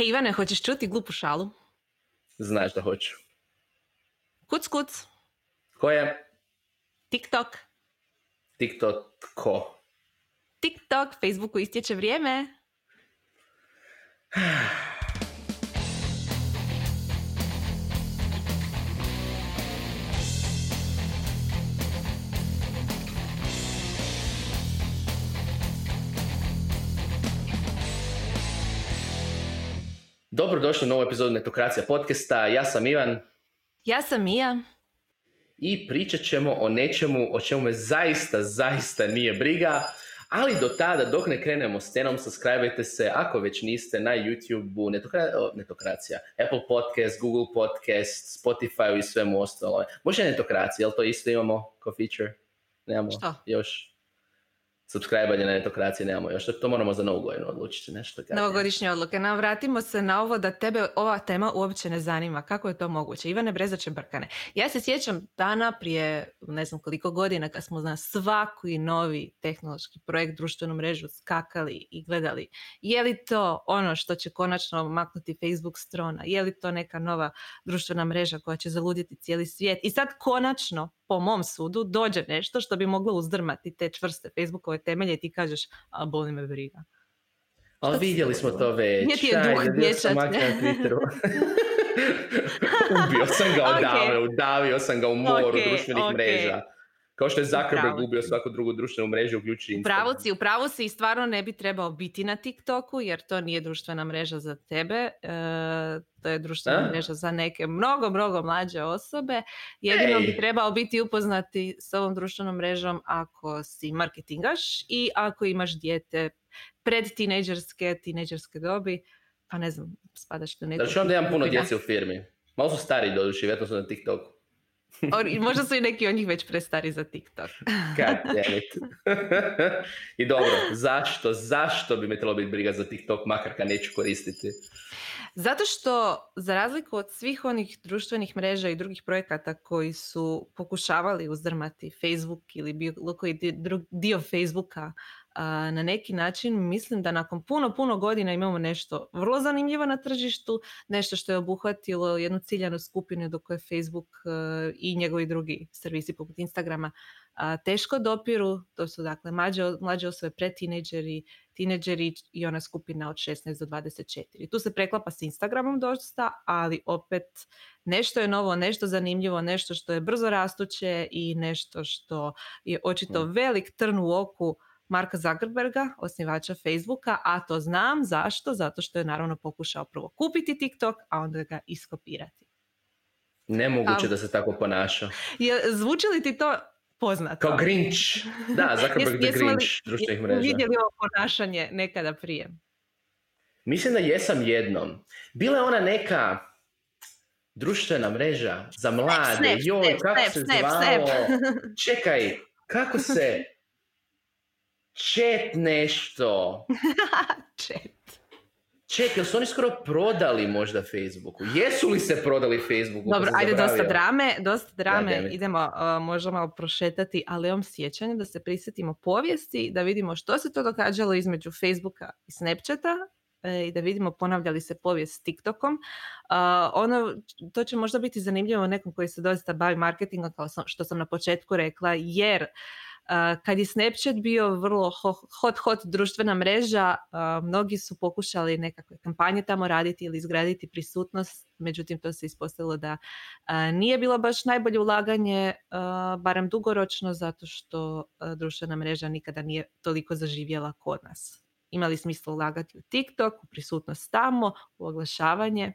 Hej Ivane, hoćeš čuti glupu šalu? Znaš da hoću. Kuc kuc. Ko je? TikTok. TikTok ko? TikTok, Facebooku istječe vrijeme. Dobrodošli u novu epizodu Netokracija podcasta. Ja sam Ivan Ja sam Mija. i pričat ćemo o nečemu o čemu me zaista, zaista nije briga. Ali do tada, dok ne krenemo s scenom, subscribeajte se ako već niste na YouTube-u Netokra- Netokracija, Apple Podcast, Google Podcast, Spotify i svemu ostalo. Može Netokracija, jel to isto imamo kao feature? Nemamo Što? još. Subscribe-anje na Netokracije nemamo još. To moramo za novu odlučiti nešto. Novogodišnje odluke. No, vratimo se na ovo da tebe ova tema uopće ne zanima. Kako je to moguće? Ivane Brezače Brkane. Ja se sjećam dana prije ne znam koliko godina kad smo na svaki novi tehnološki projekt, društvenu mrežu skakali i gledali. Je li to ono što će konačno maknuti Facebook strona? Je li to neka nova društvena mreža koja će zaluditi cijeli svijet? I sad konačno, po mom sudu, dođe nešto što bi moglo uzdrmati te čvrste Facebookove temelje i ti kažeš, a boli me briga. Ali si vidjeli smo to već. Nije ti je duh dječac. Ubio sam ga Ok. odavno, udavio sam ga u moru Ok, društvenih mreža. Kao što je Zuckerberg Upravo ubio si. svaku drugu društvenu mrežu, uključujući U Instagram. pravu si, u pravu si i stvarno ne bi trebao biti na TikToku jer to nije društvena mreža za tebe, e, to je društvena A? mreža za neke mnogo, mnogo mlađe osobe. Jedino Ej. bi trebao biti upoznati s ovom društvenom mrežom ako si marketingaš i ako imaš dijete pred tineđerske, tineđerske dobi, pa ne znam, spadaš na neku... Znači onda imam puno djece u firmi. Malo su stari doduši, vjerojatno su na TikToku. O, i Možda su i neki od njih već prestari za TikTok. It. I dobro, zašto, zašto bi me trebalo biti briga za TikTok, makar kad neću koristiti? Zato što, za razliku od svih onih društvenih mreža i drugih projekata koji su pokušavali uzdrmati Facebook ili bilo koji dio Facebooka a, na neki način, mislim da nakon puno, puno godina imamo nešto vrlo zanimljivo na tržištu, nešto što je obuhvatilo jednu ciljanu skupinu do koje Facebook e, i njegovi drugi servisi poput Instagrama a, teško dopiru. To su dakle mlađe, mlađe osobe, pretineđeri, tineđeri i ona skupina od 16 do 24. Tu se preklapa s Instagramom dosta, ali opet nešto je novo, nešto zanimljivo, nešto što je brzo rastuće i nešto što je očito Mm. velik trn u oku Marka Zuckerberga, osnivača Facebooka, a to znam zašto, zato što je naravno pokušao prvo kupiti TikTok, a onda ga iskopirati. Nemoguće da se tako ponaša. Je, zvuči li ti to poznato? Kao Grinch. Da, Zuckerberg the Grinch društvenih mreža. vidjeli ovo ponašanje nekada prije? Mislim da jesam jednom. Bila je ona neka društvena mreža za mlade. Snap, Joj, snap, kako snap, se snap, zvalo? snap. Čekaj, kako se... Chat nešto. Chat. Čekaj, jel su oni skoro prodali možda Facebooku? Jesu li se prodali Facebooku? Dobro, ajde, dosta drame, dosta drame, it. idemo uh, možda malo prošetati, ali imam sjećanje da se prisjetimo povijesti, da vidimo što se to događalo između Facebooka i Snapchata e, i da vidimo ponavlja li se povijest s TikTokom. Uh, ono, to će možda biti zanimljivo nekom koji se doista bavi marketingom, kao sam, što sam na početku rekla, jer uh, kad je Snapchat bio vrlo ho- hot, hot društvena mreža, mnogi su pokušali nekakve kampanje tamo raditi ili izgraditi prisutnost, međutim to se ispostavilo da nije bilo baš najbolje ulaganje, barem dugoročno, zato što društvena mreža nikada nije toliko zaživjela kod nas. Imali smisla ulagati u TikTok, u prisutnost tamo, u oglašavanje.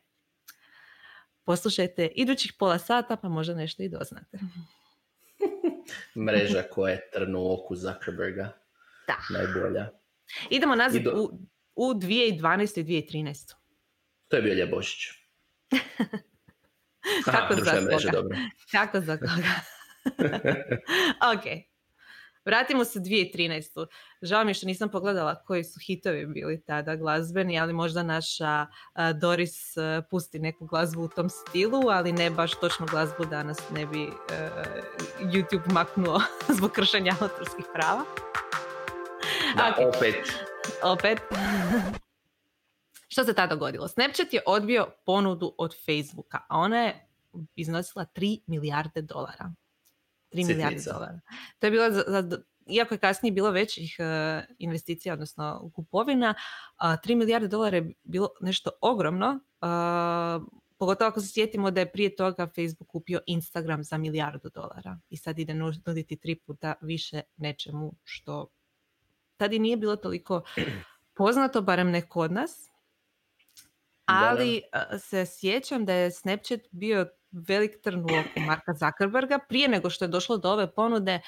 Poslušajte idućih pola sata pa možda nešto i doznate. Mreža koja je trn u oku Zuckerberga. Da. Najbolja. Idemo nazad Ido- u, u 2012. i 2013. To je bio Lje Bošić. Aha, Kako za društvena mreža, koga? dobro. Kako za koga? ok. Vratimo se 2013. Žao mi je što nisam pogledala koji su hitovi bili tada glazbeni, ali možda naša Doris pusti neku glazbu u tom stilu, ali ne baš točno glazbu da nas ne bi e, YouTube maknuo zbog kršenja autorskih prava. Da, Ok. opet. Opet. Što se tada dogodilo? Snapchat je odbio ponudu od Facebooka, a ona je iznosila 3 milijarde dolara. 3 milijarde dolara. To je bilo za, iako je kasnije bilo većih uh, investicija, odnosno kupovina, uh, 3 milijarde dolara je bilo nešto ogromno, uh, pogotovo ako se sjetimo da je prije toga Facebook kupio Instagram za milijardu dolara i sad ide nuditi tri puta više nečemu što tad i nije bilo toliko poznato, barem ne kod nas. Ali se sjećam da je Snapchat bio velik trn u oku Marka Zuckerberga. Prije nego što je došlo do ove ponude,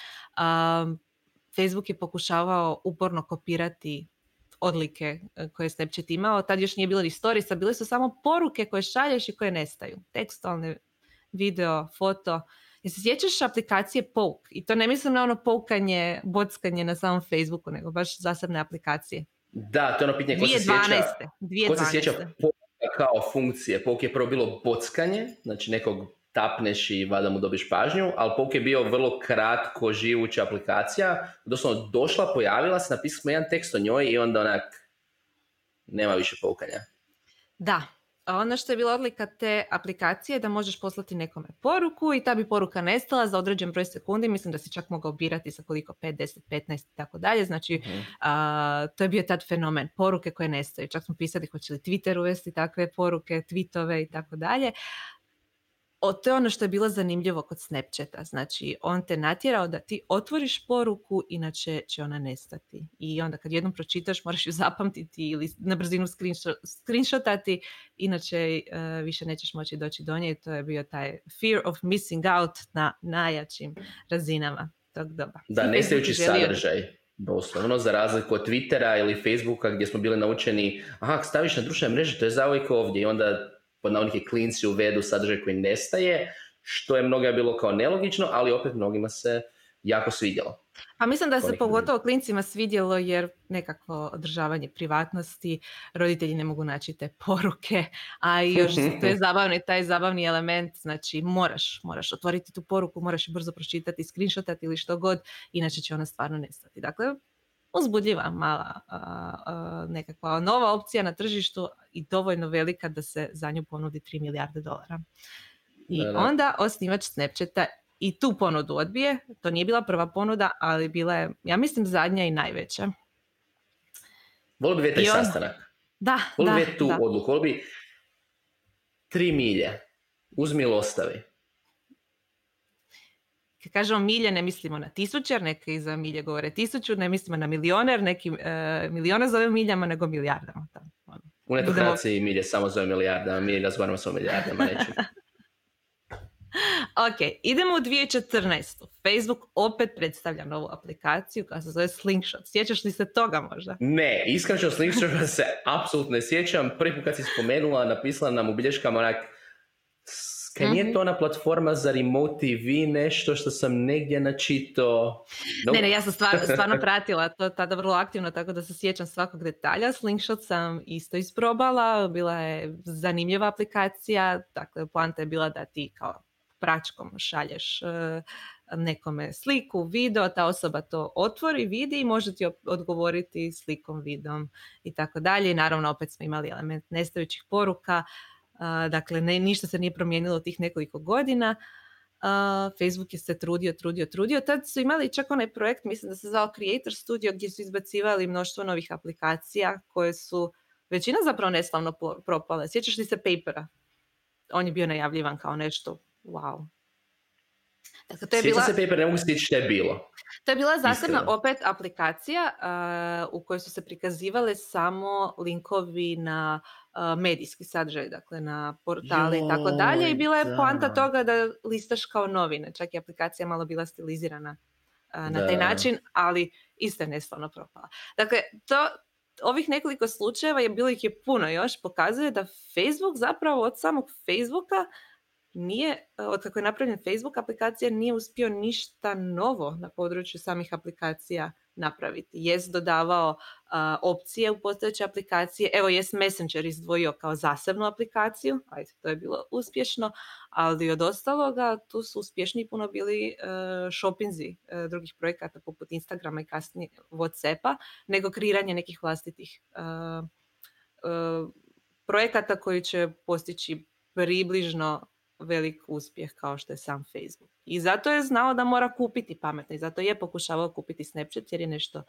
Facebook je pokušavao uporno kopirati odlike e, koje je Snapchat imao. Tad još nije bilo ni storisa, bile su samo poruke koje šalješ i koje nestaju. Tekstualne, video, foto. Jel se sjećaš aplikacije Poke? I to ne mislim na ono poukanje, bockanje na samom Facebooku, nego baš zasebne aplikacije. Da, to je ono pitanje ko se sjeća, 2012. ko se sjeća kao funkcije. Poke je prvo bilo bockanje, znači nekog tapneš i vada mu dobiš pažnju, ali Poke je bio vrlo kratko živuća aplikacija. Doslovno došla, pojavila se, napisali smo jedan tekst o njoj i onda onak nema više poukanja. Da, ono što je bila odlika te aplikacije je da možeš poslati nekome poruku i ta bi poruka nestala za određen broj sekundi. Mislim da si čak mogao birati sa koliko 5, 10, 15 i tako dalje. Znači, mhm. to je bio tad fenomen. Poruke koje nestaju. Čak smo pisali hoće li Twitter uvesti takve poruke, tweetove i tako dalje o, to je ono što je bilo zanimljivo kod Snapchata. Znači, on te natjerao da ti otvoriš poruku, inače će ona nestati. I onda kad jednom pročitaš, moraš ju zapamtiti ili na brzinu screenshotati, inače uh, više nećeš moći doći do nje. To je bio taj fear of missing out na najjačim razinama tog doba. Da, nestajući sadržaj. Doslovno, za razliku od Twittera ili Facebooka gdje smo bili naučeni, aha, staviš na društvene mreže, to je zauvijek ovdje i onda pod navodnike klinci uvedu sadržaj koji nestaje, što je mnoga bilo kao nelogično, ali opet mnogima se jako svidjelo. Pa mislim da se pogotovo klincima svidjelo jer nekakvo održavanje privatnosti, roditelji ne mogu naći te poruke, a još to je zabavni, taj zabavni element, znači moraš, moraš otvoriti tu poruku, moraš ju brzo pročitati, screenshotati ili što god, inače će ona stvarno nestati. Dakle, uzbudljiva mala nekakva nova opcija na tržištu i dovoljno velika da se za nju ponudi 3 milijarde dolara. I onda osnivač Snapchata i tu ponudu odbije. To nije bila prva ponuda, ali bila je, ja mislim, zadnja i najveća. Volio bi taj sastanak. Da, Volio bi tu odluku. Volio bi tri milje. Uzmi ili ostavi. Kad kažemo milje, ne mislimo na tisućer, neki za milje govore tisuću, ne mislimo na milioner, neki e, milione zove miljama, nego milijardama. Ono. U netokraciji milje samo zove milijardama, mi razgovaramo sa milijardama, neću. ok, idemo u 2014. Facebook opet predstavlja novu aplikaciju koja se zove Slingshot. Sjećaš li se toga možda? Ne, iskreno Slingshot se apsolutno ne sjećam. Prvi put kad si spomenula, napisala nam u bilješkama onak Kaj nije mhm. to ona platforma za remote TV nešto što sam negdje načito? Ne, ne, ja sam stvarno, stvarno pratila to tada vrlo aktivno, tako da se sjećam svakog detalja. Slingshot sam isto isprobala, bila je zanimljiva aplikacija, dakle poanta je bila da ti kao pračkom šalješ e, nekome sliku, video, ta osoba to otvori, vidi i može ti odgovoriti slikom, videom i tako dalje. Naravno opet smo imali element nestajućih poruka, dakle, ne, ništa se nije promijenilo tih nekoliko godina. Facebook je se trudio, trudio, trudio. Tad su imali čak onaj projekt, mislim da se zvao Creator Studio, gdje su izbacivali mnoštvo novih aplikacija koje su većina zapravo neslavno propale. Sjećaš li se Papera? On je bio najavljivan kao nešto wow. Dakle, to je bila... se Paper, ne mogu što je bilo. To je bila zasebna opet aplikacija u kojoj su se prikazivale samo linkovi na medijski sadržaj, dakle na portale i tako dalje. I bila je poanta toga da listaš kao novine. Čak i aplikacija malo bila stilizirana na taj način, ali isto je neslavno propala. Dakle, to, ovih nekoliko slučajeva je bilo ih je puno još, pokazuje da Facebook zapravo od samog Facebooka nije, od kako je napravljen Facebook aplikacija, nije uspio ništa novo na području samih aplikacija napraviti. Jest dodavao opcije u postojeće aplikacije. Evo, jest Messenger izdvojio kao zasebnu aplikaciju, ajde, to je bilo uspješno, ali od ostaloga tu su uspješni puno bili uh, shopinzi e, drugih projekata poput Instagrama i kasnije Whatsappa, nego kreiranje nekih vlastitih projekata koji će postići približno velik uspjeh kao što je sam Facebook. I zato je znao da mora kupiti pametno i zato je pokušavao kupiti Snapchat jer je nešto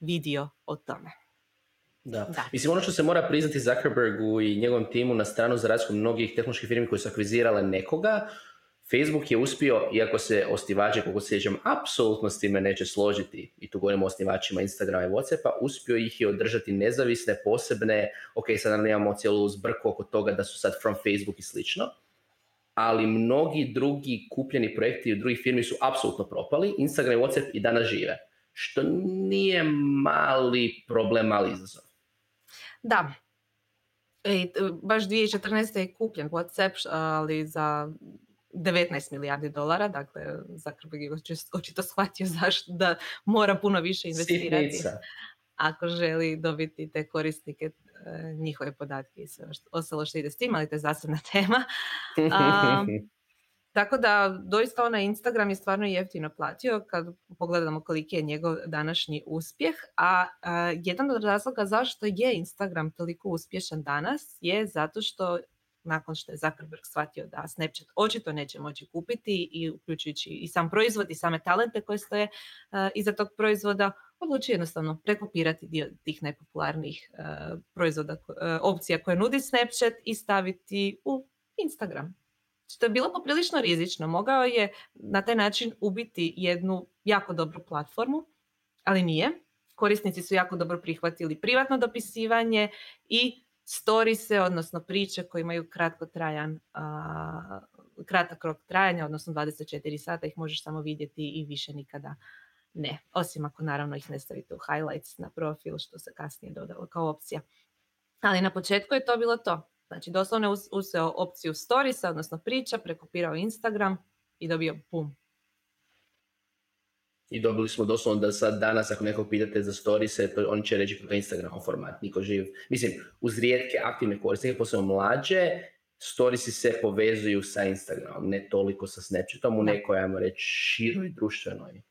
vidio o tome. Da. da. Mislim, ono što se mora priznati Zuckerbergu i njegovom timu na stranu za razliku mnogih tehnoloških firmi koji su akvizirale nekoga, Facebook je uspio, iako se osnivači, kako se sjećam, apsolutno s time neće složiti, i tu govorimo o osnivačima Instagrama i Whatsappa, uspio ih je održati nezavisne, posebne, ok, sad nam imamo cijelu zbrku oko toga da su sad from Facebook i slično, ali mnogi drugi kupljeni projekti u drugih firmi su apsolutno propali, Instagram i Whatsapp i danas žive, što nije mali problem, mali izazov. Da, i baš 2014. je kupljen WhatsApp, ali za 19 milijardi dolara, dakle Zuckerberg je očito shvatio zašto da mora puno više investirati ako želi dobiti te korisnike e, njihove podatke i sve ostalo što ide s tim, ali to je zasebna tema. tako da doista onaj Instagram je stvarno jeftino platio kad pogledamo koliki je njegov današnji uspjeh, a, a jedan od razloga zašto je Instagram toliko uspješan danas je zato što nakon što je Zuckerberg shvatio da Snapchat očito neće moći kupiti i uključujući i sam proizvod i same talente koje stoje uh, iza tog proizvoda, odlučio jednostavno prekopirati dio tih najpopularnijih uh, proizvoda, uh, opcija koje nudi Snapchat i staviti u Instagram. Što je bilo poprilično rizično. Mogao je na taj način ubiti jednu jako dobru platformu, ali nije. Korisnici su jako dobro prihvatili privatno dopisivanje i storise, odnosno priče koje imaju kratko trajan, kratak rok trajanja, odnosno 24 sata ih možeš samo vidjeti i više nikada ne. Osim ako naravno ih ne stavite u highlights na profil, što se kasnije dodalo kao opcija. Ali na početku je to bilo to. Znači doslovno je uzeo opciju storisa, odnosno priča, prekopirao Instagram i dobio pum, i dobili smo doslovno da sad danas ako nekog pitate za stories, to oni će reći kako Instagram format, niko živ. Mislim, uz rijetke aktivne korisnike, posebno mlađe, storiesi se povezuju sa Instagramom, ne toliko sa Snapchatom u nekoj, ajmo reći, široj društvenoj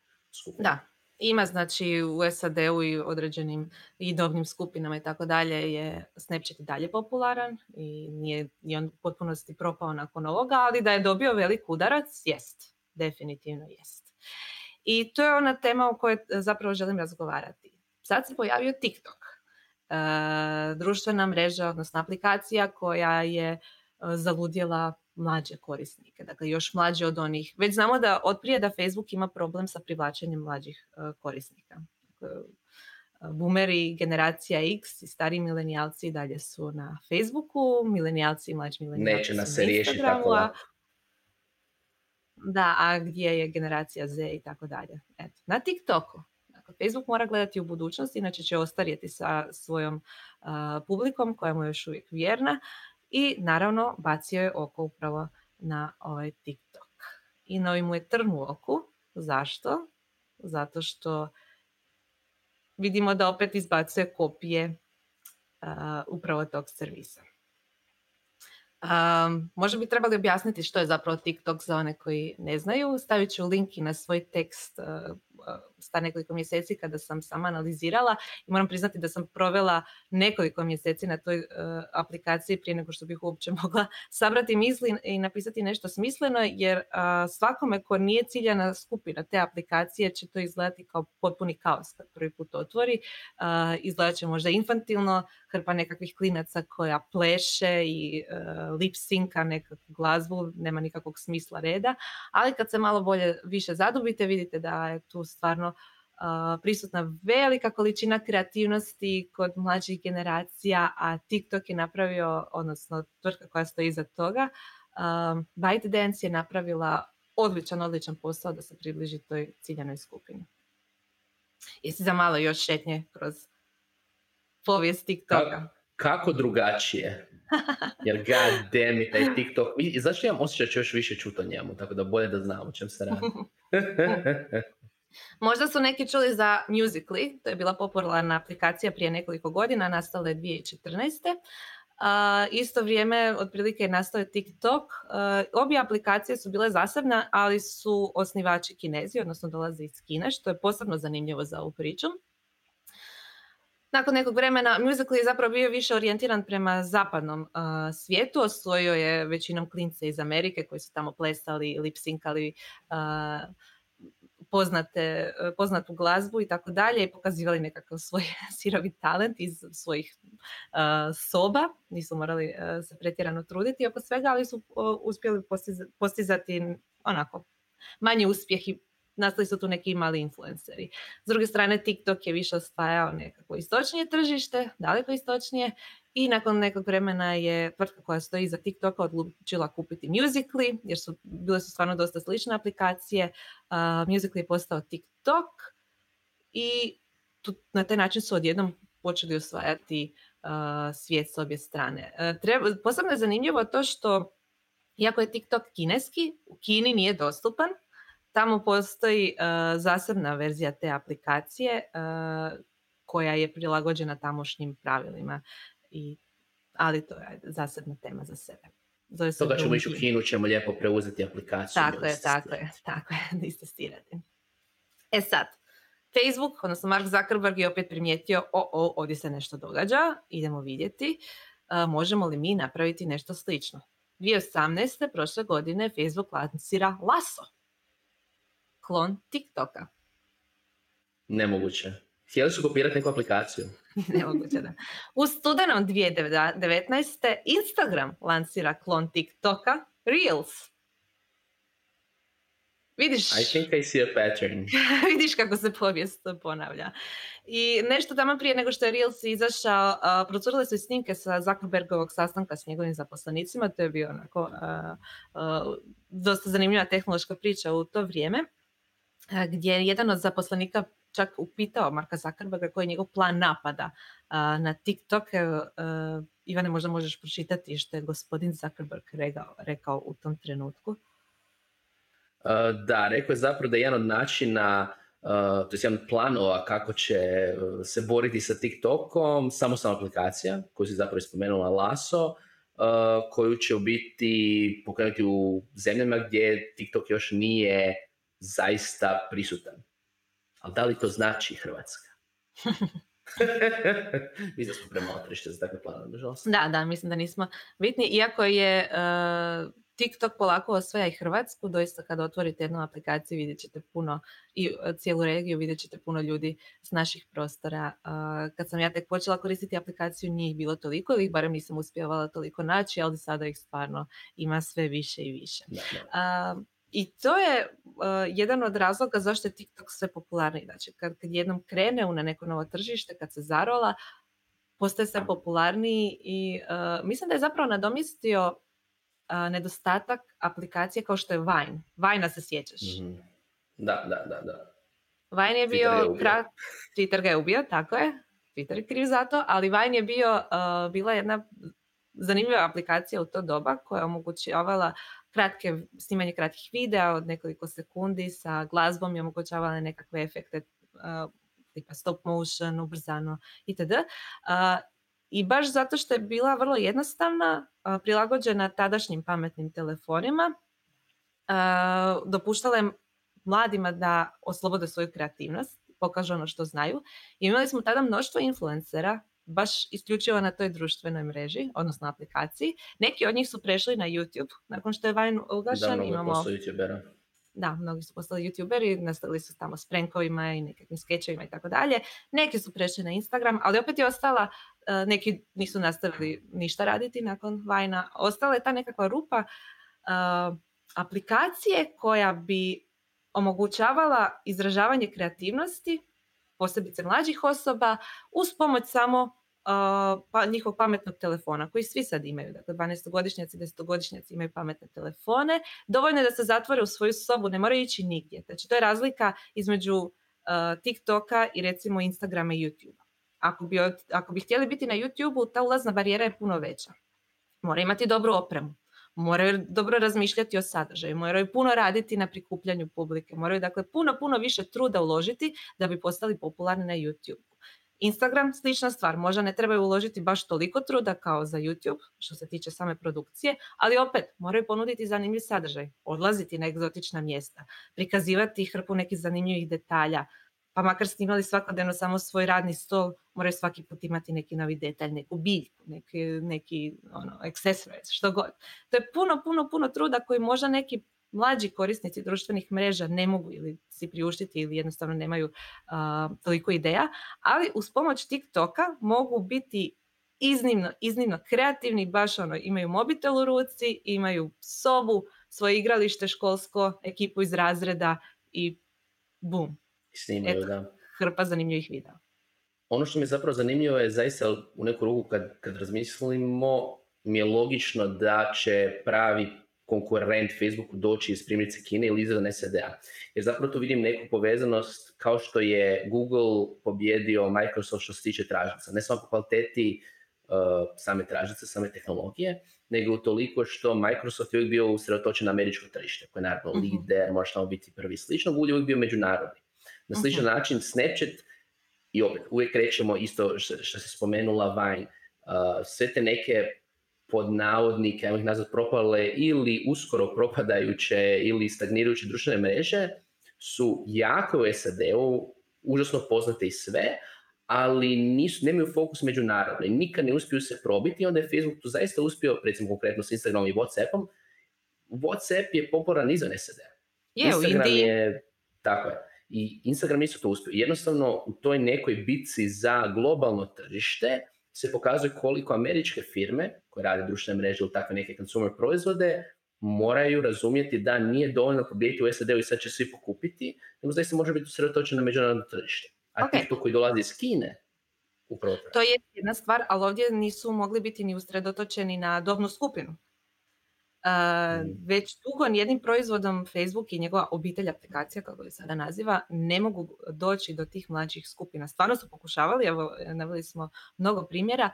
skupini. Da, ima znači u SAD-u i određenim i dobnim skupinama i tako dalje je Snapchat i dalje popularan i nije, nije on potpunosti propao nakon ovoga, ali da je dobio velik udarac, jest, definitivno jest. I to je ona tema o kojoj e, zapravo želim razgovarati. Sad se pojavio TikTok, e, društvena mreža, odnosno aplikacija koja je e, zaludjela mlađe korisnike, dakle još mlađe od onih. Već znamo da od prije da Facebook ima problem sa privlačenjem mlađih korisnika. Dakle, boomeri, generacija X i stari milenijalci dalje su na Facebooku, milenijalci i mlađi milenijalci Neće nas se riješiti tako da, a gdje je generacija Z i tako dalje. Eto, na TikToku. Dakle, Facebook mora gledati u budućnost, inače će ostarjeti sa svojom uh, publikom koja mu je još uvijek vjerna i naravno bacio je oko upravo na ovaj TikTok. I novi mu je trn u oku. Zašto? Zato što vidimo da opet izbacuje kopije upravo tog servisa. Um, možda bi trebali objasniti što je zapravo TikTok za one koji ne znaju. Stavit ću link i na svoj tekst sta nekoliko mjeseci kada sam sama analizirala i moram priznati da sam provela nekoliko mjeseci na toj uh, aplikaciji prije nego što bih uopće mogla sabrati misli i napisati nešto smisleno jer svakome ko nije ciljana skupina te aplikacije će to izgledati kao potpuni kaos kad prvi put otvori. Izgledat će možda infantilno, hrpa nekakvih klinaca koja pleše i uh, lip sinka nekakvu glazbu, nema nikakvog smisla reda, ali kad se malo bolje više zadubite vidite da je tu stvarno uh, prisutna velika količina kreativnosti kod mlađih generacija, a TikTok je napravio, odnosno tvrtka koja stoji iza toga, uh, ByteDance je napravila odličan, odličan posao da se približi toj ciljanoj skupini. Jesi za malo još šetnje kroz povijest TikToka? Kako, kako drugačije? Jer god damn it, taj TikTok, i zašto imam osjećaj da ću još više čuti o njemu, tako da bolje da znam o čem se radi. Možda su neki čuli za Musically, to je bila popularna aplikacija prije nekoliko godina, nastala je 2014. Uh, isto vrijeme otprilike je nastao TikTok. Uh, obje aplikacije su bile zasebne, ali su osnivači kinezi, odnosno dolaze iz Kine, što je posebno zanimljivo za ovu priču. nakon nekog vremena Musical je zapravo bio više orijentiran prema zapadnom svijetu, osvojio je većinom klince iz Amerike koji su tamo plesali, lip-sinkali poznate, poznatu glazbu i tako dalje i pokazivali nekakav svoj sirovi talent iz svojih soba, nisu morali se pretjerano truditi oko svega, ali su uspjeli postizati onako manji uspjeh i nastali su tu neki mali influenceri. S druge strane, TikTok je više osvajao nekako istočnije tržište, daleko istočnije, i nakon nekog vremena je tvrtka koja stoji iza TikToka odlučila kupiti Musically, jer su bile su stvarno dosta slične aplikacije. Uh, Musically je postao TikTok i tu, na taj način su odjednom počeli osvajati uh, svijet s obje strane. Uh, treba, posebno je zanimljivo to što, iako je TikTok kineski, u Kini nije dostupan, Tamo postoji uh, zasebna verzija te aplikacije uh, koja je prilagođena tamošnjim pravilima. I, ali to je zasebna tema za sebe. Zove Toga ćemo ići u Kinu, ćemo lijepo preuzeti aplikaciju. Tako je, tako je, tako je, istestirati. E sad, Facebook, odnosno Mark Zuckerberg je opet primijetio, o, o, ovdje se nešto događa, idemo vidjeti, uh, možemo li mi napraviti nešto slično. 2018. prošle godine Facebook lansira Lasso klon TikToka. Nemoguće. Htjeli su kopirati neku aplikaciju. Nemoguće, da. U studenom 2019. Instagram lansira klon TikToka Reels. Vidiš, I think I see a pattern. vidiš kako se povijest ponavlja. I nešto tamo prije nego što je Reels izašao, uh, procurile su i snimke sa Zuckerbergovog sastanka s njegovim zaposlenicima. To je bio onako uh, uh, dosta zanimljiva tehnološka priča u to vrijeme gdje je jedan od zaposlenika čak upitao Marka Zuckerberga koji je njegov plan napada na TikTok. Uh, Ivane, možda možeš pročitati što je gospodin Zuckerberg rekao, u tom trenutku. Da, rekao je zapravo da je jedan od načina, to je jedan od planova kako će se boriti sa TikTokom, samostalna aplikacija koju si zapravo spomenula Laso, koju će u biti pokrenuti u zemljama gdje TikTok još nije zaista prisutan. Ali da li to znači Hrvatska? mislim da smo premalo tržište za takve planove, nažalost. Da, da, mislim da nismo bitni. Iako je uh, TikTok polako osvaja i Hrvatsku, doista kada otvorite jednu aplikaciju vidjet ćete puno, i e, cijelu regiju vidjet ćete puno ljudi s naših prostora. Uh, kad sam ja tek počela koristiti aplikaciju, nije ih bilo toliko, ili ih barem nisam uspjevala toliko naći, ali sada ih stvarno ima sve više i više. Da, da. I to je uh, jedan od razloga zašto je TikTok sve popularniji. Znači, kad, kad jednom krene u na neko novo tržište, kad se zarola, postaje sve popularniji i uh, mislim da je zapravo nadomistio uh, nedostatak aplikacije kao što je Vine. Vine se sjećaš. Mm-hmm. Da, da, da, da. Vine je bio, Twitter, Twitter ga je ubio, tako je. Twitter je kriv za to, ali Vine je bio, bila jedna zanimljiva aplikacija u to doba koja je omogućavala kratke, snimanje kratkih videa od nekoliko sekundi sa glazbom i omogućavale nekakve efekte uh, tipa stop motion, ubrzano itd. Uh, I baš zato što je bila vrlo jednostavna, uh, prilagođena tadašnjim pametnim telefonima, dopuštala je mladima da oslobode svoju kreativnost, pokažu ono što znaju. I imali smo tada mnoštvo influencera baš isključivo na toj društvenoj mreži, odnosno aplikaciji. Neki od njih su prešli na YouTube, nakon što je Vine ugašen. Da, imamo... youtubera. Da, mnogi su postali youtuberi, nastavili su tamo s prankovima i nekakvim skečevima i tako dalje. Neki su prešli na Instagram, ali opet je ostala, uh, neki nisu nastavili ništa raditi nakon Vajna. Ostala je ta nekakva rupa uh, aplikacije koja bi omogućavala izražavanje kreativnosti, posebice mlađih osoba, uz pomoć samo pa, njihovog pametnog telefona, koji svi sad imaju. Dakle, 12-godišnjaci, 10-godišnjaci imaju pametne telefone. Dovoljno je da se zatvore u svoju sobu, ne moraju ići nigdje. Znači, to je razlika između uh, TikToka i recimo Instagrama i YouTubea. Ako bi, ako bi htjeli biti na YouTubeu, ta ulazna barijera je puno veća. Mora imati dobru opremu. Moraju dobro razmišljati o sadržaju, moraju puno raditi na prikupljanju publike, moraju dakle puno, puno više truda uložiti da bi postali popularni na YouTube. Instagram, slična stvar, možda ne trebaju uložiti baš toliko truda kao za YouTube, što se tiče same produkcije, ali opet moraju ponuditi zanimljiv sadržaj, odlaziti na egzotična mjesta, prikazivati hrpu nekih zanimljivih detalja, pa makar snimali svakodnevno samo svoj radni stol, moraju svaki put imati neki novi detalj, neku biljku, neki, neki ono, accessories, što god. To je puno, puno, puno truda koji možda neki mlađi korisnici društvenih mreža ne mogu ili si priuštiti ili jednostavno nemaju toliko ideja, ali uz pomoć TikToka mogu biti iznimno, iznimno kreativni, baš ono, imaju mobitel u ruci, imaju sobu, svoje igralište školsko, ekipu iz razreda i bum. Snimaju, da. Hrpa zanimljivih videa. Ono što mi je zapravo zanimljivo je zaista u neku ruku kad, kad razmislimo mi je logično da će pravi konkurent Facebooku doći iz primjerice Kine ili izvan SAD-a. Jer zapravo tu vidim neku povezanost kao što je Google pobjedio Microsoft što se tiče tražnica. Ne samo po kvaliteti uh, same tražnice, same tehnologije, nego toliko što Microsoft je uvijek bio usredotočen na američko tržište, koje je naravno uh lider, može tamo biti prvi slično, Google je uvijek bio međunarodni. Na mhm. sličan način Snapchat, i opet uvijek rećemo isto što, što se spomenula Vine, uh, sve te neke pod navodnike, ajmo ih nazvat propale ili uskoro propadajuće ili stagnirajuće društvene mreže su jako u SAD-u, užasno poznate i sve, ali nisu, nemaju fokus međunarodno i nikad ne uspiju se probiti, onda je Facebook tu zaista uspio, recimo konkretno s Instagramom i Whatsappom, Whatsapp je popularan izvan SAD-a. Instagram je, tako je, i Instagram isto to uspio. Jednostavno u toj nekoj bitci za globalno tržište se pokazuje koliko američke firme koje rade društvene mreže ili takve neke consumer proizvode moraju razumjeti da nije dovoljno pobijediti u SAD-u i sad će svi pokupiti, nego zaista može biti usredotočen na međunarodno tržište. A okay. TikTok koji dolazi iz Kine, upravo to. je jedna stvar, ali ovdje nisu mogli biti ni usredotočeni na dobnu skupinu. Uh, već dugo jednim proizvodom Facebook i njegova obitelj aplikacija, kako je sada naziva, ne mogu doći do tih mlađih skupina. Stvarno su pokušavali, evo naveli smo mnogo primjera,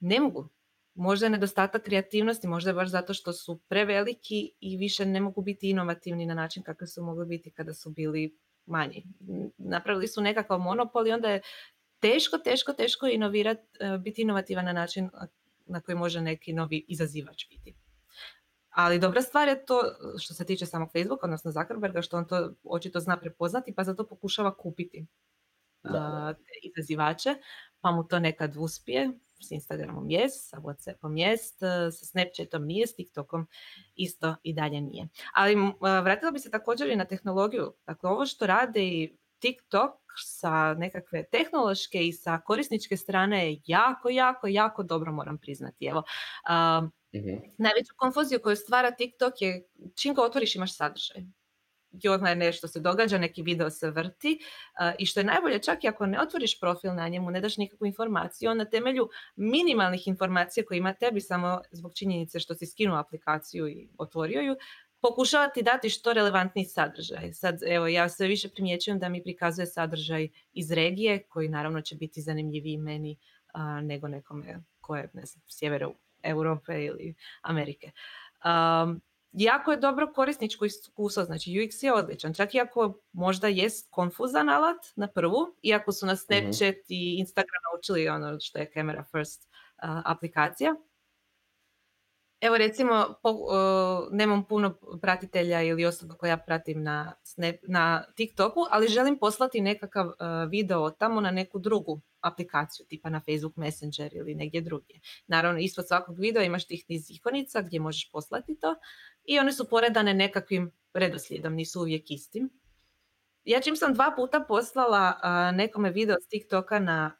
ne mogu. Možda je nedostatak kreativnosti, možda je baš zato što su preveliki i više ne mogu biti inovativni na način kako su mogli biti kada su bili manji. Napravili su nekakav monopol i onda je teško, teško, teško inovirati, e, biti inovativan na način na koji može neki novi izazivač biti. Ali dobra stvar je to što se tiče samog Facebooka, odnosno Zuckerberga, što on to očito zna prepoznati pa zato pokušava kupiti te izazivače, pa mu to nekad uspije, s Instagramom jest, sa Whatsappom jest, sa Snapchatom nije, s TikTokom isto i dalje nije. Ali vratila bi se također i na tehnologiju. Dakle, ovo što rade i TikTok sa nekakve tehnološke i sa korisničke strane je jako, jako, jako dobro moram priznati. Evo, mm najveću konfuziju koju stvara TikTok je čim ga otvoriš imaš sadržaj i odmah nešto se događa, neki video se vrti i što je najbolje čak i ako ne otvoriš profil na njemu, ne daš nikakvu informaciju, on na temelju minimalnih informacija koje ima tebi samo zbog činjenice što si skinuo aplikaciju i otvorio ju, pokušava ti dati što relevantniji sadržaj. Sad, evo, ja sve više primjećujem da mi prikazuje sadržaj iz regije, koji naravno će biti zanimljiviji meni nego nekome koje, ne znam, sjevera Europe ili Amerike. Um, jako je dobro korisničko iskustvo, znači UX je odličan, čak i ako možda jest konfuzan alat na prvu, iako su na. Snapchat i Instagram naučili ono što je camera first aplikacija. Evo recimo, po, nemam puno pratitelja ili osoba koja ja pratim na, na TikToku, ali želim poslati nekakav video tamo na neku drugu aplikaciju, tipa na Facebook Messenger ili negdje drugdje. Naravno, ispod svakog videa imaš tih niz ikonica gdje možeš poslati to i one su poredane nekakvim redoslijedom, nisu uvijek istim. Ja čim sam dva puta poslala nekome video s TikToka na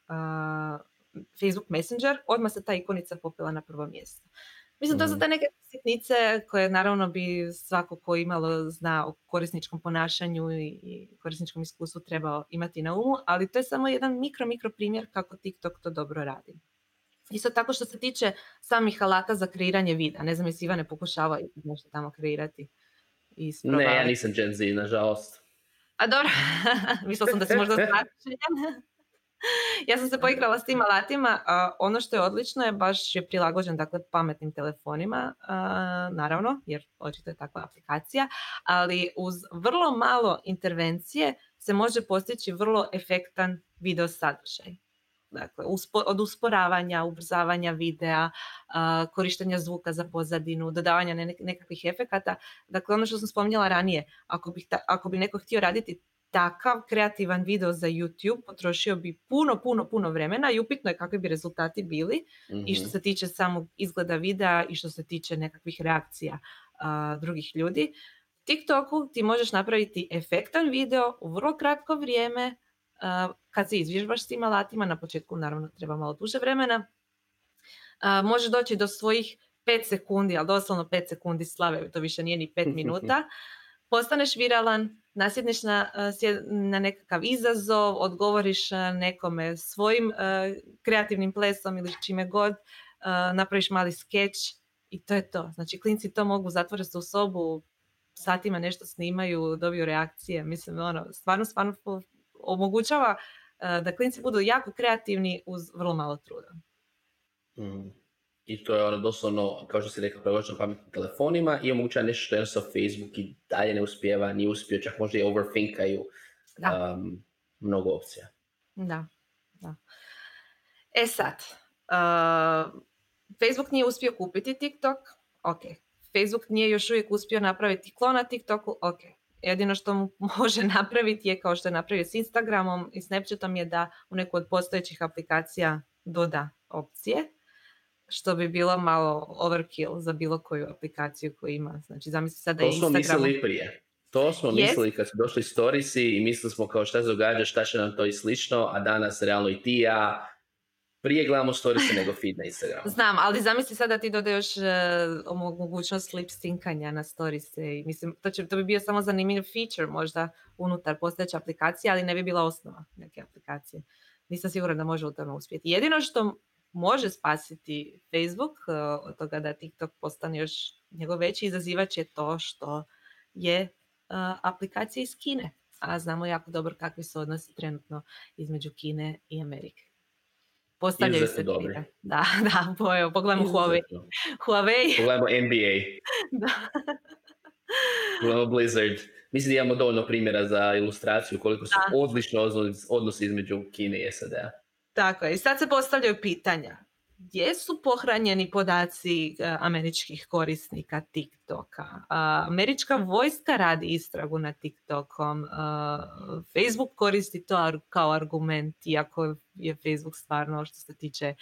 Facebook Messenger, odmah se ta ikonica popila na prvo mjesto. Mislim, to su mhm. te neke sitnice koje naravno bi svako ko imalo zna o korisničkom ponašanju i korisničkom iskustvu trebao imati na umu, ali to je samo jedan mikro, mikro primjer kako TikTok to dobro radi. Isto tako što se tiče samih alata za kreiranje videa. Ne znam jesi Ivane pokušavao nešto tamo kreirati. I ne, ja nisam Gen Z, nažalost. A dobro, mislila sam da si možda ja sam se poigrala s tim alatima. A ono što je odlično je baš je prilagođen dakle, pametnim telefonima, naravno, jer očito je takva aplikacija, ali uz vrlo malo intervencije se može postići vrlo efektan video sadržaj. Dakle, od usporavanja, ubrzavanja videa, korištenja zvuka za pozadinu, dodavanja nekakvih efekata. Dakle, ono što sam spominjala ranije, ako, bih ako bi neko htio raditi takav kreativan video za YouTube potrošio bi puno, puno, puno vremena i upitno je kakvi bi rezultati bili i što Mhm. se tiče samog izgleda videa i što se tiče nekakvih reakcija a, drugih ljudi. TikToku ti možeš napraviti efektan video u vrlo kratko vrijeme a, kad se izvježbaš s tim alatima, na početku naravno treba malo duže vremena, a, može doći do svojih 5 sekundi, ali doslovno 5 sekundi slave, to više nije ni 5 minuta, postaneš viralan, nasjedneš na, sje- na nekakav izazov, odgovoriš a, nekome svojim a, kreativnim plesom ili čime god, napraviš mali skeč i to je to. Znači, klinci to mogu, zatvore u sobu, satima nešto snimaju, dobiju reakcije. Mislim, ono, stvarno, stvarno omogućava da klinci budu jako kreativni uz vrlo malo truda. Mhm. I to je ono doslovno, kao što si rekao, prilagođeno pametnim telefonima i omogućava nešto što jednostavno Facebook i dalje ne uspijeva, nije uspio, čak možda i overthinkaju Da. um, mnogo opcija. Da, da. E sad, uh, Facebook nije uspio kupiti TikTok, ok. Facebook nije još uvijek uspio napraviti klona TikToku, ok. Jedino što mu može napraviti je kao što je napravio s Instagramom i Snapchatom je da u neku od postojećih aplikacija doda opcije, što bi bilo malo overkill za bilo koju aplikaciju koju ima. Znači, zamisli sad da je To smo Instagram... mislili prije. To smo Jest. mislili kad su došli storiesi i mislili smo kao šta se događa, šta će nam to i slično, a danas realno i ti ja prije gledamo storiese nego feed na Instagramu. Znam, ali zamisli sad da ti doda još e, mogućnost lip syncanja na storiese. i Mislim, to, će, to bi bio samo zanimljiv feature možda unutar postojeće aplikacije, ali ne bi bila osnova neke aplikacije. Nisam sigurna da može u tome uspjeti. Jedino što može spasiti Facebook e, od toga da TikTok postane još njegov veći izazivač je to što je e, aplikacija iz Kine. A znamo jako dobro kakvi su odnosi trenutno između Kine i Amerike. Postavljaju se dobri. Da, da, po- evo, pogledajmo Huawei. Huawei, Pogledajmo NBA, da. pogledajmo Blizzard. Mislim da imamo dovoljno primjera za ilustraciju koliko su Da. odlični odnos- odnosi između Kine i SAD-a. Tako je. I sad se postavljaju pitanja. Gdje su pohranjeni podaci e, američkih korisnika TikToka? Američka vojska radi istragu na TikTokom. a, Facebook koristi to kao argument, iako je Facebook stvarno što se tiče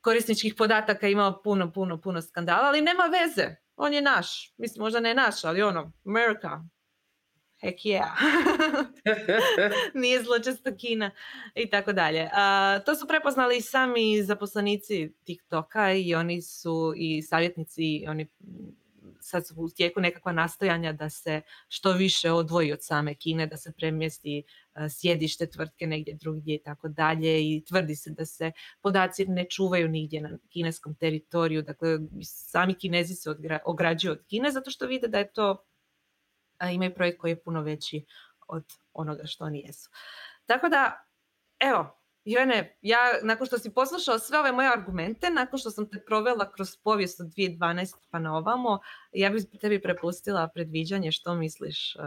korisničkih podataka imao puno, puno, puno skandala, ali nema veze. On je naš. Mislim, možda ne naš, ali ono, America. Heck yeah. nije zločesta Kina i tako dalje. To su prepoznali i sami zaposlenici TikToka i oni su i savjetnici, oni mm, sad su u tijeku nekakva nastojanja da se što više odvoji od same Kine, da se premjesti a, sjedište tvrtke negdje drugdje i tako dalje i tvrdi se da se podaci ne čuvaju nigdje na kineskom teritoriju, dakle sami kinezi se ograđuju od Kine zato što vide da je to imaju projekt koji je puno veći od onoga što oni jesu. Tako da, evo, Ivane, ja nakon što si poslušao sve ove moje argumente, nakon što sam te provela kroz povijest od 2012 pa na ovamo, ja bih tebi prepustila predviđanje što misliš. uh,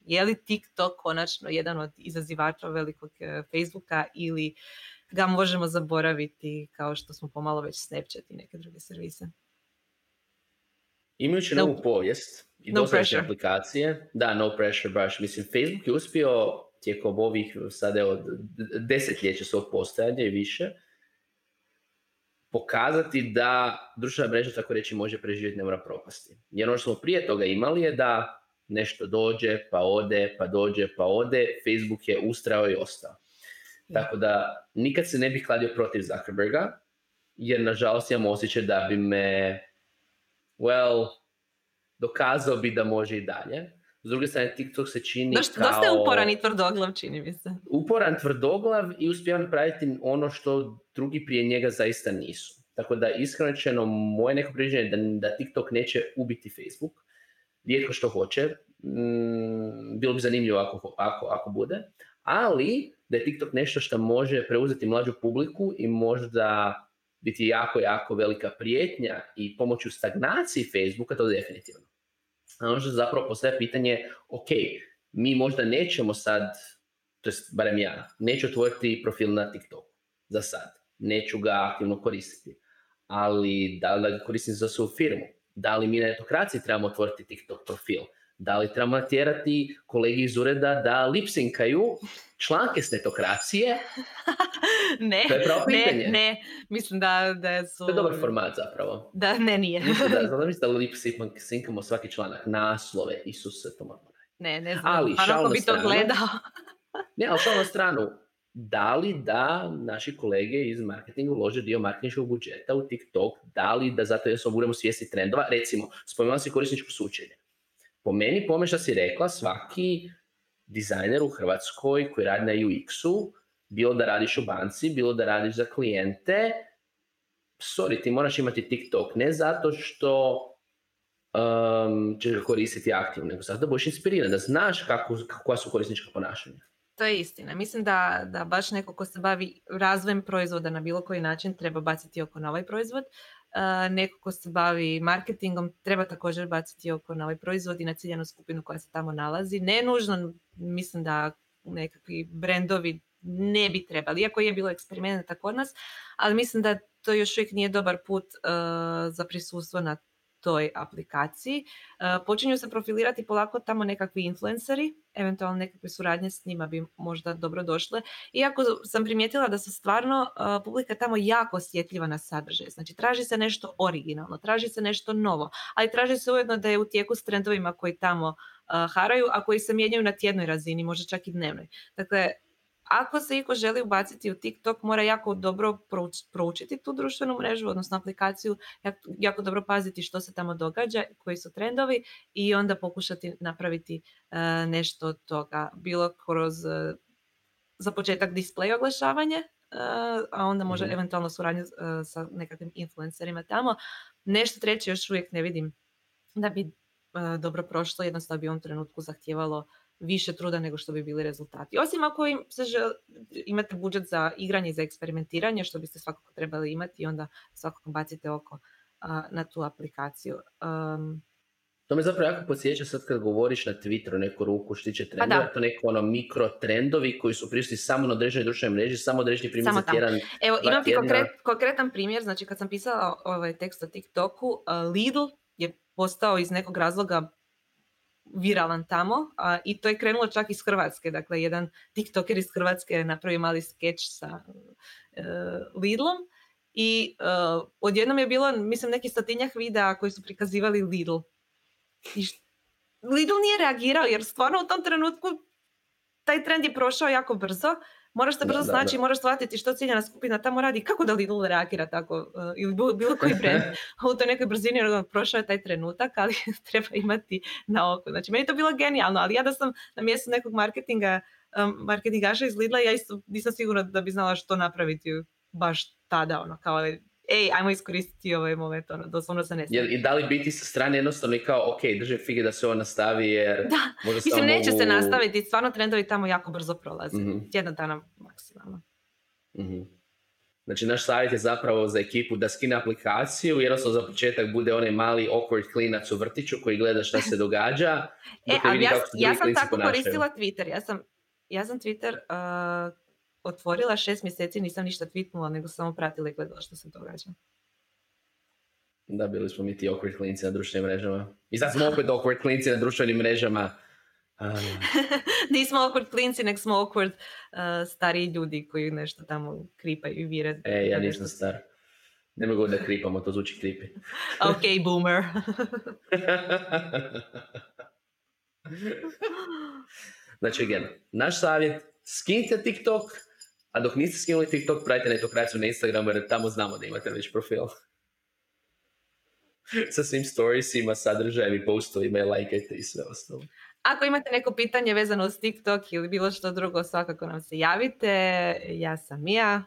je li TikTok konačno jedan od izazivača velikog uh, Facebooka ili ga možemo zaboraviti kao što smo pomalo već Snapchat i neke druge servise? Imajući No- novu povijest i no dosadašnje aplikacije, da, no pressure baš, mislim, Facebook je uspio tijekom ovih, sada evo, d- desetljeća svog postojanja i više, pokazati da društvena mreža, tako reći, može preživjeti, ne mora propasti. Jer ono što smo prije toga imali je da nešto dođe, pa ode, pa dođe, pa ode, Facebook je ustrao i ostao. Tako da nikad se ne bih kladio protiv Zuckerberga, jer nažalost imam osjećaj da bi me, well, dokazao bi da može i dalje. S druge strane, TikTok se čini Dosta, kao... dosta je uporan i tvrdoglav, čini mi se. uporan tvrdoglav i uspijeva napraviti ono što drugi prije njega zaista nisu. Tako da iskreno moje neko priđenje je da, da TikTok neće ubiti Facebook. Rijetko što hoće. Mm, bilo bi zanimljivo ako, ako, ako bude. Ali da je TikTok nešto što može preuzeti mlađu publiku i možda biti jako, jako velika prijetnja i pomoću stagnaciji Facebooka, to definitivno. A ono što zapravo postaje pitanje, ok, mi možda nećemo sad, to jest barem ja, neću otvoriti profil na TikToku za sad. Neću ga aktivno koristiti. Ali da li ga koristim za svoju firmu? Da li mi na etokraciji trebamo otvoriti TikTok profil? Da li trebamo natjerati kolegi iz ureda da lipsinkaju članke s netokracije? ne, To je pravo ne, pitanje. ne, mislim da, da su... To je dobar format zapravo. Da, ne, nije. Mislim da, znam da lip sinkamo svaki članak, naslove, Isuse, to moramo ne, ne znam. Ali, na bi to gledao. Ne, ali šal na stranu, da li da naši kolege iz marketinga ulože dio marketinškog budžeta u TikTok, da li da zato jer budemo svjesni trendova, recimo, spomenula si korisničko sučenje. Po meni, pome što si rekla, svaki dizajner u Hrvatskoj koji radi na UX-u, bilo da radiš u banci, bilo da radiš za klijente, sorry, ti moraš imati TikTok, ne zato što um, ćeš ga koristiti aktivno, nego zato da budeš inspiriran, da znaš kako, koja su korisnička ponašanja. To je istina. Mislim da, da baš neko ko se bavi razvojem proizvoda na bilo koji način treba baciti oko na ovaj proizvod. Neko ko se bavi marketingom treba također baciti oko na ovaj proizvod i na ciljanu skupinu koja se tamo nalazi. Ne nužno, mislim da nekakvi brendovi ne bi trebali, iako je bilo eksperimenta kod nas, ali mislim da to još uvijek nije dobar put za prisustvo na toj aplikaciji. Uh, počinju se profilirati polako tamo nekakvi influenceri, eventualno nekakve suradnje s njima bi možda dobro došle. Iako sam primijetila da su stvarno uh, publika tamo jako osjetljiva na sadržaj. Znači traži se nešto originalno, traži se nešto novo, ali traži se ujedno da je u tijeku s trendovima koji tamo uh, haraju, a koji se mijenjaju na tjednoj razini, možda čak i dnevnoj. Dakle, ako se iko želi ubaciti u TikTok, mora jako dobro prouč- proučiti tu društvenu mrežu, odnosno aplikaciju, jako, dobro paziti što se tamo događa, koji su trendovi i onda pokušati napraviti e, nešto od toga. Bilo kroz e, za početak display oglašavanje, e, a onda može Mhm. eventualno suradnju sa nekakvim influencerima tamo. Nešto treće još uvijek ne vidim da bi dobro prošlo, jednostavno bi u ovom trenutku zahtijevalo više truda nego što bi bili rezultati. Osim ako im se žel, imate budžet za igranje i za eksperimentiranje, što biste svakako trebali imati i onda svakako bacite oko a, na tu aplikaciju. Um, To me zapravo jako podsjeća sad kad govoriš na Twitteru neku ruku što tiče Pa trendova, to neko ono mikro trendovi koji su prisutni samo na određenoj društvenoj mreži, samo određeni primjer Samo za tjedan. Evo, imam ti konkret, konkretan primjer, znači kad sam pisala ovaj tekst o TikToku, Lidl je postao iz nekog razloga viralan tamo a, i to je krenulo čak iz Hrvatske, dakle jedan TikToker iz Hrvatske je napravio mali skeč sa uh, Lidlom i uh, odjednom je bilo, mislim, neki stotinjak videa koji su prikazivali Lidl. I š- Lidl nije reagirao jer stvarno u tom trenutku taj trend je prošao jako brzo. Moraš se Da, brzo da, snaći, da. moraš shvatiti što ciljana skupina tamo radi. Kako da Lidl reagira tako? uh, ili bilo, bilo koji brand u toj nekoj brzini ono, prošao je taj trenutak, ali treba imati na oko. Znači, meni je to bilo genijalno, ali ja da sam na mjestu nekog marketinga, um, marketingaša iz Lidla, ja isto nisam sigurna da bi znala što napraviti baš tada, ono, kao, ej, ajmo iskoristiti ovaj moment, ono, doslovno se ne I da li biti sa strane jednostavno i kao, ok, držim fige da se ovo nastavi jer Da, možda Mislim, neće se nastaviti, stvarno trendovi tamo jako brzo prolaze. Mhm. Tjedan dana maksimalno. Mhm. Znači, naš savjet je zapravo za ekipu da skine aplikaciju, jednostavno za početak bude onaj mali awkward klinac u vrtiću koji gleda šta se događa. E, ali ja, ja sam tako ponašaju. koristila Twitter. Ja sam, ja sam Twitter uh, otvorila šest mjeseci, nisam ništa tweetnula, nego samo pratila i gledala što se događa. Da, bili smo mi ti awkward klinci na društvenim mrežama. I sad smo opet awkward klinci na društvenim mrežama. A, Nismo awkward klinci, nego smo awkward uh, stariji ljudi koji nešto tamo kripaju i vire. e, ja nisam star. Ne mogu da kripamo, to zvuči kripi. Ok, boomer. znači, again, naš savjet, skinite TikTok, a dok niste skinuli TikTok, pratite netokraciju na Instagramu, jer tamo znamo da imate već profil. Sa svim storiesima, sadržajem i postovima i lajkajte i sve ostalo. Ako imate neko pitanje vezano uz TikTok ili bilo što drugo, svakako nam se javite. Ja sam Mija.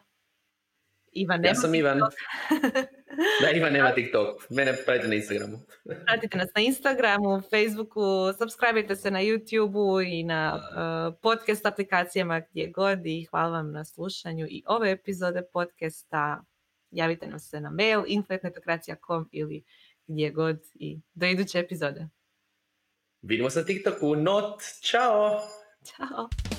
Ivan Ja nema sam Ivan. Da, Ivan nema TikTok. Mene pratite na Instagramu. Pratite nas na Instagramu, Facebooku, subscribeite se na YouTubeu i na uh, podcast aplikacijama gdje god i hvala vam na slušanju i ove epizode podcasta. Javite nam se na mail info.netokracija.com ili gdje god i do iduće epizode. Vidimo se na TikToku. Not. Ćao! Ćao!